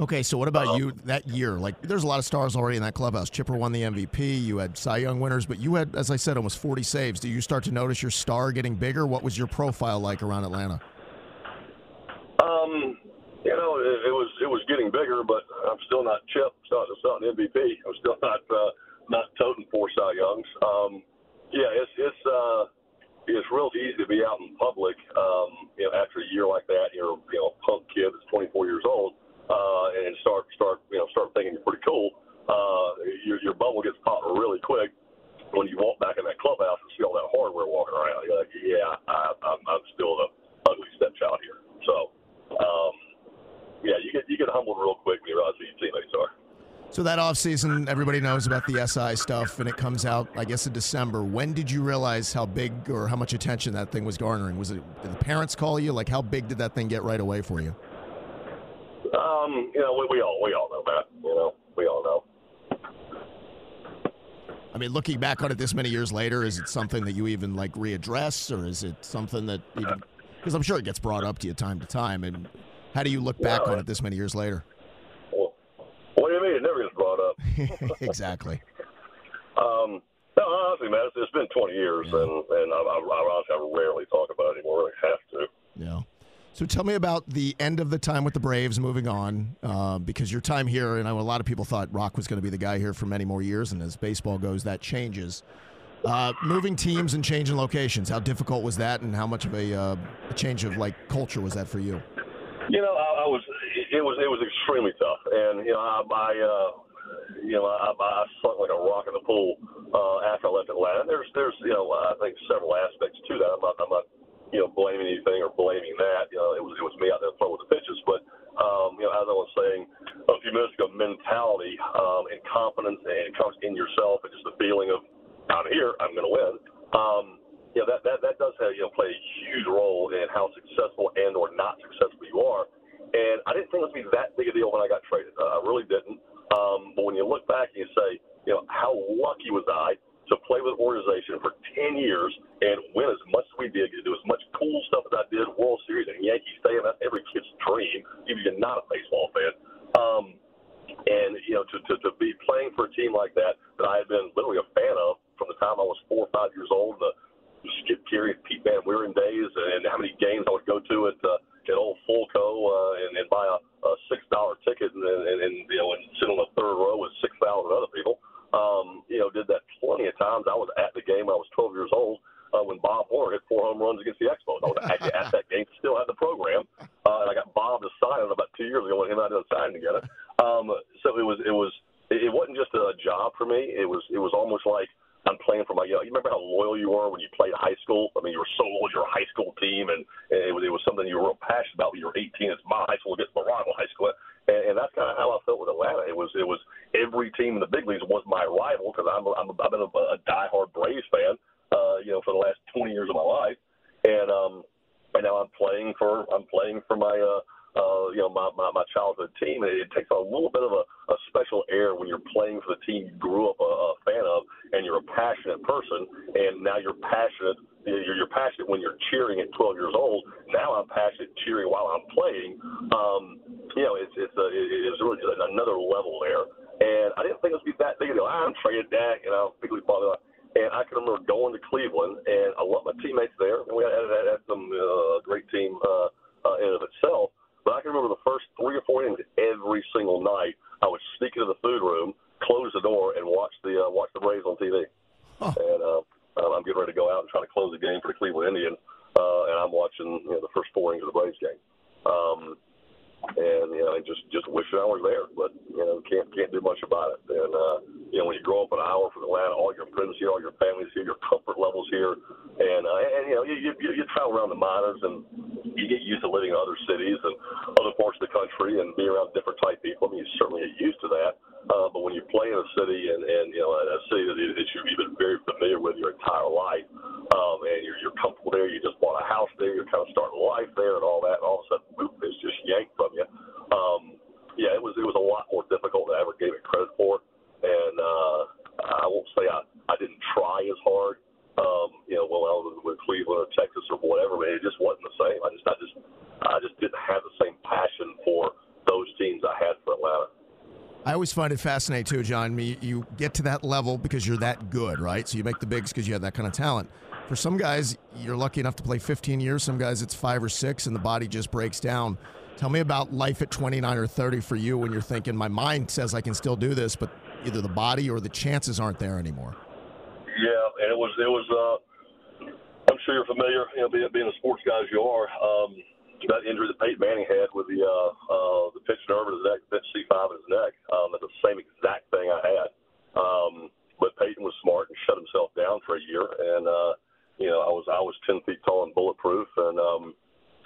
Okay, so what about you that year? Like, there's a lot of stars already in that clubhouse. Chipper won the MVP. You had Cy Young winners, but you had, as I said, almost 40 saves. Do you start to notice your star getting bigger? What was your profile like around Atlanta? Um, you know, it, it was it was getting bigger, but I'm still not Chip. Still, still not an MVP. I'm still not uh, not toting four Cy Youngs. Um, yeah, it's it's uh, it's real easy to be out in public. Um, you know, after a year like that, you're you know a punk kid that's 24 years old uh, and start start you know start thinking you're pretty cool, uh, your your bubble gets popped really quick. When you walk back in that clubhouse and see all that hardware walking around, you're like, yeah, I, I'm, I'm still the ugly stepchild here. So, um, yeah, you get you get humbled real quick when you realize who your teammates are. So that off season, everybody knows about the SI stuff, and it comes out, I guess, in December. When did you realize how big or how much attention that thing was garnering? Was it did the parents call you? Like, how big did that thing get right away for you? Um, you know, we, we all we all know that. You know, we all know. I mean, looking back on it this many years later, is it something that you even like readdress, or is it something that even because I'm sure it gets brought up to you time to time, and how do you look back on it this many years later? Well, what do you mean? It never gets brought up. exactly. Um, no, honestly, man, it's, it's been 20 years, yeah. and and I, I, I honestly I rarely talk about it anymore. I have to. Yeah. So tell me about the end of the time with the Braves, moving on, uh, because your time here, and I a lot of people thought Rock was going to be the guy here for many more years, and as baseball goes, that changes. Uh, moving teams and changing locations, how difficult was that, and how much of a, uh, a change of like culture was that for you? You know, I, I was it was it was extremely tough, and you know, I, I uh, you know, I, I sunk like a rock in the pool uh, after I left Atlanta. There's there's you know, I think several aspects to that. I'm not I'm not you know, blaming anything or blaming that. You know, it was it was me out there throwing the pitches. But um, you know, as I was saying a few minutes ago, mentality um, and confidence and comes in yourself and just the feeling of I'm here, I'm going to win. Um, you know, that that that does have you know play a huge role in how successful and or not successful you are. And I didn't think it was be that big a deal when I got traded. Uh, I really didn't. Um, but when you look back and you say, you know, how lucky was I to play with an organization for 10 years and win as much as we did, to do as much cool stuff as I did, World Series and Yankee Stadium. That's every kid's dream, even if you're not a baseball fan. Um, and, you know, to, to, to be playing for a team like that, that I had been literally a fan of from the time I was four or five years old, the Skip Caray, Pete Van Wieren days, and how many games I would go to at, uh, at old Fulco uh, and, and buy a, a $6 ticket and, and, and, you know, and sit on the third row with 6,000 other people. Um, you know, did that plenty of times. I was at the game I was 12 years old uh, when Bob Horner hit four home runs against the Expos. I was actually at that game, still had the program, uh, and I got Bob to sign it about two years ago when him and I did a sign together. Um, so it was, it was, it wasn't just a job for me. It was, it was almost like I'm playing for my. You, know, you remember how loyal you were when you played high school? I mean, you were so loyal. Your high school team, and, and it was, it was something you were real passionate about when you were 18. It's my high school against my rival high school, and, and that's kind of how I felt with Atlanta. It was, it was every team in the big leagues was my rival because I'm, I'm, I've been a, a diehard Braves fan uh, you know, for the last 20 years of my life. And um, and now I'm playing for I'm playing for my uh, uh, you know, my, my, my childhood team. It, it takes a little bit of a, a special air when you're playing for the team you grew up a, a fan of, and you're a passionate person, and now you're passionate. You're, you're passionate when you're cheering at 12 years old. Now I'm passionate cheering while I'm playing. Um, you know, it's it's a, it's really another level that big of a deal. I'm traded Dak, you know, big league ball. And I can remember going to Cleveland, and I love my teammates there, and we had, had, had some uh, great team uh, uh, in of itself. But I can remember the first three or four innings every single night. I would sneak into the food room, close the door, and watch the uh, watch the Braves on TV. Huh. And uh, I'm getting ready to go out and try to close the game for the Cleveland Indians, uh, and I'm watching you know, the first four innings of the Braves game. Um, and you know, I just just wishing I was there, but you know, can't can't do much about it. And uh, you know, when you grow up an hour from Atlanta, all your friends here, all your families here, your comfort levels here, and uh, and you know, you, you you travel around the minors and you get used to living in other cities and other parts of the country and be around different type people. I mean, you certainly get used to that. Uh, but when you play in a city and, and you know a city that, that you've been very familiar with your entire life, um, and you're, you're comfortable there, you just bought a house there, you're kind of starting life there, and all that, and all of a sudden, boop, it's just yanked from you. Um, yeah, it was it was a lot more difficult than I ever gave it credit for, and uh, I won't say I I didn't try as hard. Um, you know, when I was with Cleveland or Texas or whatever, but it just wasn't the same. I just I just I just didn't have the same passion for those teams I had for Atlanta. I always find it fascinating too, John. You, you get to that level because you're that good, right? So you make the bigs because you have that kind of talent. For some guys, you're lucky enough to play 15 years. Some guys, it's five or six, and the body just breaks down. Tell me about life at 29 or 30 for you when you're thinking, my mind says I can still do this, but either the body or the chances aren't there anymore. Yeah, and it was it was. Uh, I'm sure you're familiar, you know, being, being a sports guy as you are. Um, that injury that Peyton Manning had with the uh, uh, the pitch nerve in his neck, pitch C5 in his neck. Um, that's the same exact thing I had. Um, but Peyton was smart and shut himself down for a year, and uh, you know I was I was ten feet tall and bulletproof, and um,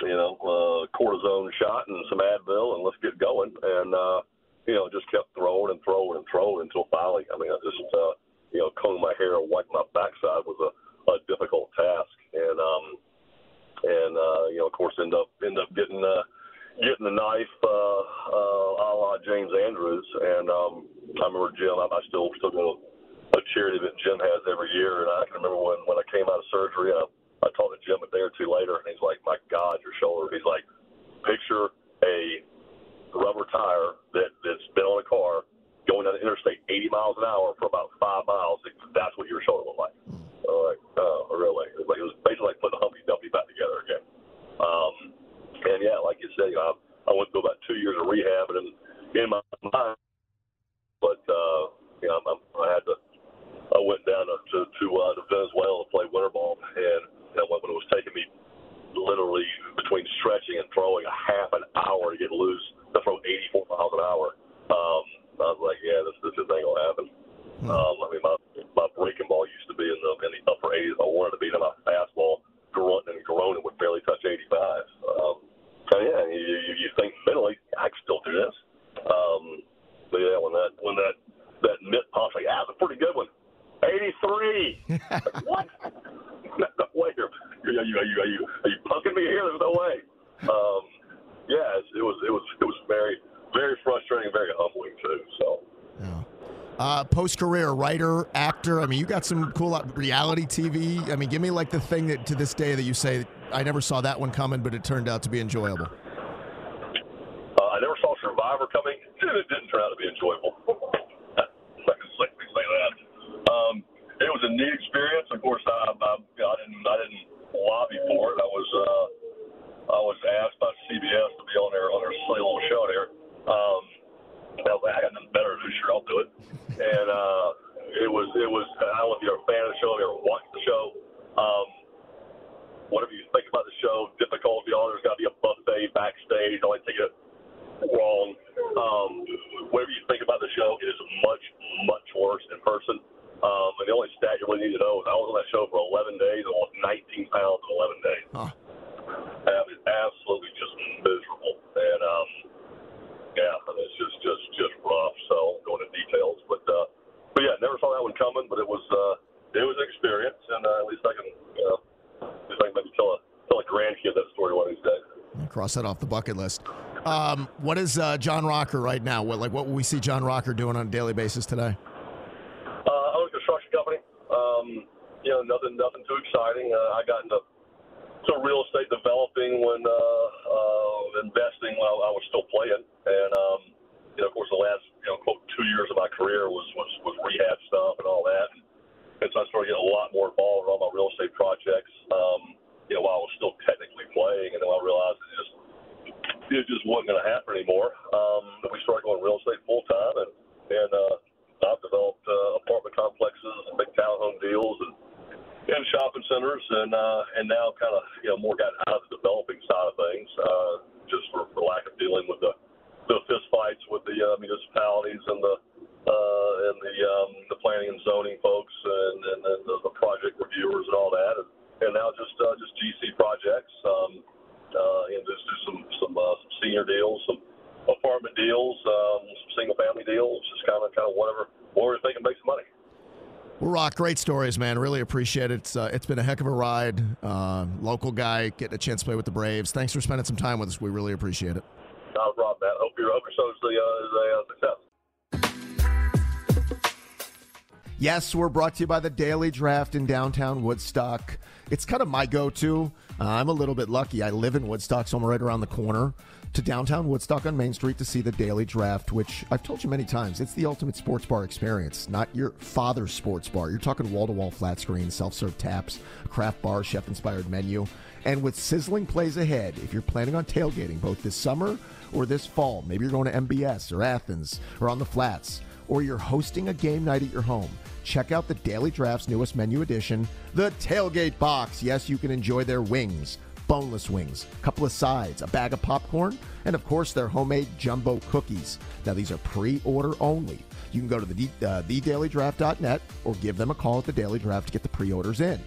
you know uh, cortisone shot and some Advil, and let's get going. And uh, you know just kept throwing and throwing and throwing until finally, I mean I just uh, you know comb my hair, wipe my backside was a, a difficult task, and um, and uh, you know, of course, end up end up getting uh, getting the knife, uh, uh, a la James Andrews. And um, I remember Jim. I, I still still go a charity that Jim has every year, and I can remember when when I came out of surgery. I, I talked to Jim a day or two later, and he's like, "My God, your shoulder." He's like, "Picture a rubber tire that that's been on a car." Going down the interstate 80 miles an hour for about five miles, that's what your shoulder looked like. Uh, like, oh, really? It was, like, it was basically like putting a Humpty Dumpty back together again. Um, and yeah, like you said, you know, I, I went through about two years of rehab, and in my mind, but uh, you know, I'm, I had to. I went down to to, to, uh, to Venezuela to play winter ball, and you know, when it was taking me literally between stretching and throwing a half an hour to get loose to throw 84 miles an hour, um, I was like, yeah, this this ain't gonna happen. Hmm. Um, I mean, my my breaking ball used to be in the in the upper 80s. I wanted to be in my fastball, grunting and groaning would barely touch 85. Um, so yeah, you, you, you think mentally, I can still do this. Um, but yeah, when that when that that mitt pops, like, ah, that's a pretty good one. 83. what? no, no way. Are you, are you, are you, are you, are you punking me here? There's no way. Um, yeah, it was it was it was very very frustrating, very humbling too. So. Yeah. Uh, Post career writer, actor. I mean, you got some cool uh, reality TV. I mean, give me like the thing that to this day that you say I never saw that one coming, but it turned out to be enjoyable. Uh, I never saw Survivor coming. It didn't turn out to be enjoyable. I can safely say that. Um, it was a neat experience. Of course, I, I, I didn't I didn't lobby for it. I was uh, I was asked by CBS to be on their on their silly little show there. Um, I got nothing better to do. Sure, I'll do it. And uh, it was. I don't know if you're a fan of the show, if you ever watched the show. Um, whatever you think about the show, difficult. You know, there's got to be a buffet backstage. I take it wrong. Um, whatever you think about the show, it is much much worse in person. Um, and the only stat you really need to know is I was on that show for 11 days and lost 19 pounds in 11 days. Huh. I mean, absolutely just miserable. And um, yeah, it's just just just rough. So I won't go into details, but uh, but yeah, never saw that one coming. But it was uh, it was an experience, and uh, at least I can you know, at least I can maybe tell a tell a grandkid that story one of these days. Cross that off the bucket list. Um, what is uh, John Rocker right now? What like what will we see John Rocker doing on a daily basis today? Uh, I own a construction company. Um, you know, nothing, nothing too exciting. Uh, I got into to real estate developing when uh, uh, investing when I, I was still playing, and um, you know, of course, the last you know quote two years of my career was was, was rehab stuff and all that. And, and so I started getting a lot more involved in all my real estate projects. Um, you know, while I was still technically playing, and then I realized it just it just wasn't going to happen anymore. Um, we started going real estate full time, and and uh, I've developed uh, apartment complexes and big townhome deals and and shopping centers, and uh, and now kind of you know more got out of the developing side of things, uh, just for, for lack of dealing with the the fist fights with the uh, municipalities and the uh, and the um, the planning and zoning folks and and, and the, the project reviewers and all that, and, and now just uh, just GC projects, um, uh, and just do some some uh, some senior deals, some apartment deals, um, some single family deals, just kind of kind of whatever whatever they can make some money. Well, Rock, great stories, man. Really appreciate it. It's, uh, it's been a heck of a ride. Uh, local guy, getting a chance to play with the Braves. Thanks for spending some time with us. We really appreciate it. Not a problem, man. Hope your hope your show's the uh, is a Yes, we're brought to you by the Daily Draft in downtown Woodstock. It's kind of my go to. Uh, I'm a little bit lucky. I live in Woodstock, so I'm right around the corner to downtown Woodstock on Main Street to see the Daily Draft, which I've told you many times, it's the ultimate sports bar experience, not your father's sports bar. You're talking wall to wall flat screen, self serve taps, craft bar, chef inspired menu. And with sizzling plays ahead, if you're planning on tailgating both this summer or this fall, maybe you're going to MBS or Athens or on the flats, or you're hosting a game night at your home, check out the Daily Draft's newest menu addition, the Tailgate Box. Yes, you can enjoy their wings, boneless wings, a couple of sides, a bag of popcorn, and of course their homemade jumbo cookies. Now, these are pre order only. You can go to the, uh, thedailydraft.net or give them a call at the Daily Draft to get the pre orders in.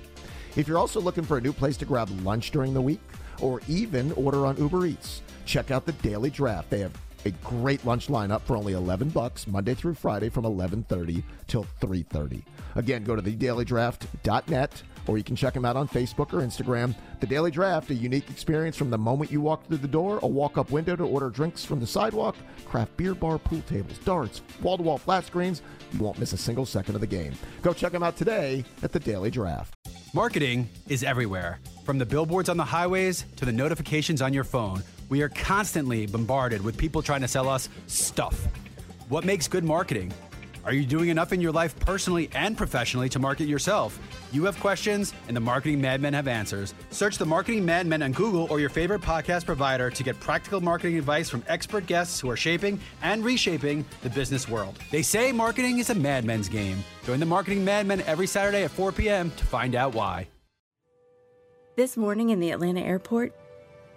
If you're also looking for a new place to grab lunch during the week or even order on Uber Eats, check out the Daily Draft. They have a great lunch lineup for only 11 bucks Monday through Friday from 11:30 till 3:30. Again, go to thedailydraft.net or you can check them out on Facebook or Instagram. The Daily Draft, a unique experience from the moment you walk through the door, a walk-up window to order drinks from the sidewalk, craft beer bar, pool tables, darts, wall-to-wall flat screens. You won't miss a single second of the game. Go check them out today at the Daily Draft. Marketing is everywhere. From the billboards on the highways to the notifications on your phone, we are constantly bombarded with people trying to sell us stuff. What makes good marketing? Are you doing enough in your life personally and professionally to market yourself? You have questions, and the Marketing Madmen have answers. Search the Marketing Madmen on Google or your favorite podcast provider to get practical marketing advice from expert guests who are shaping and reshaping the business world. They say marketing is a madman's game. Join the Marketing Madmen every Saturday at 4 p.m. to find out why. This morning in the Atlanta airport,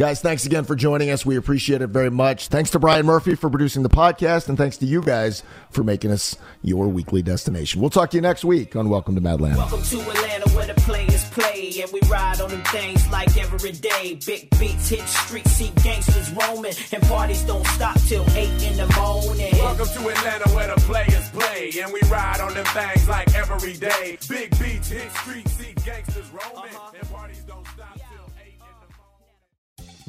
Guys, thanks again for joining us. We appreciate it very much. Thanks to Brian Murphy for producing the podcast, and thanks to you guys for making us your weekly destination. We'll talk to you next week on Welcome to Madland. Welcome to Atlanta where the players play and we ride on them things like every day. Big beats hit streets, see gangsters roaming and parties don't stop till 8 in the morning. Welcome to Atlanta where the players play and we ride on them things like every day. Big beats hit streets, see gangsters roaming and parties don't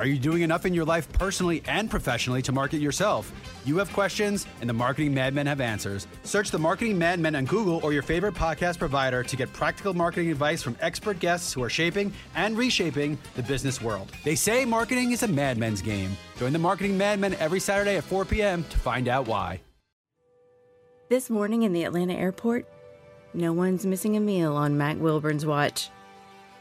Are you doing enough in your life personally and professionally to market yourself? You have questions, and the Marketing Madmen have answers. Search the Marketing Madmen on Google or your favorite podcast provider to get practical marketing advice from expert guests who are shaping and reshaping the business world. They say marketing is a madman's game. Join the Marketing Madmen every Saturday at 4 p.m. to find out why. This morning in the Atlanta airport, no one's missing a meal on Mac Wilburn's watch.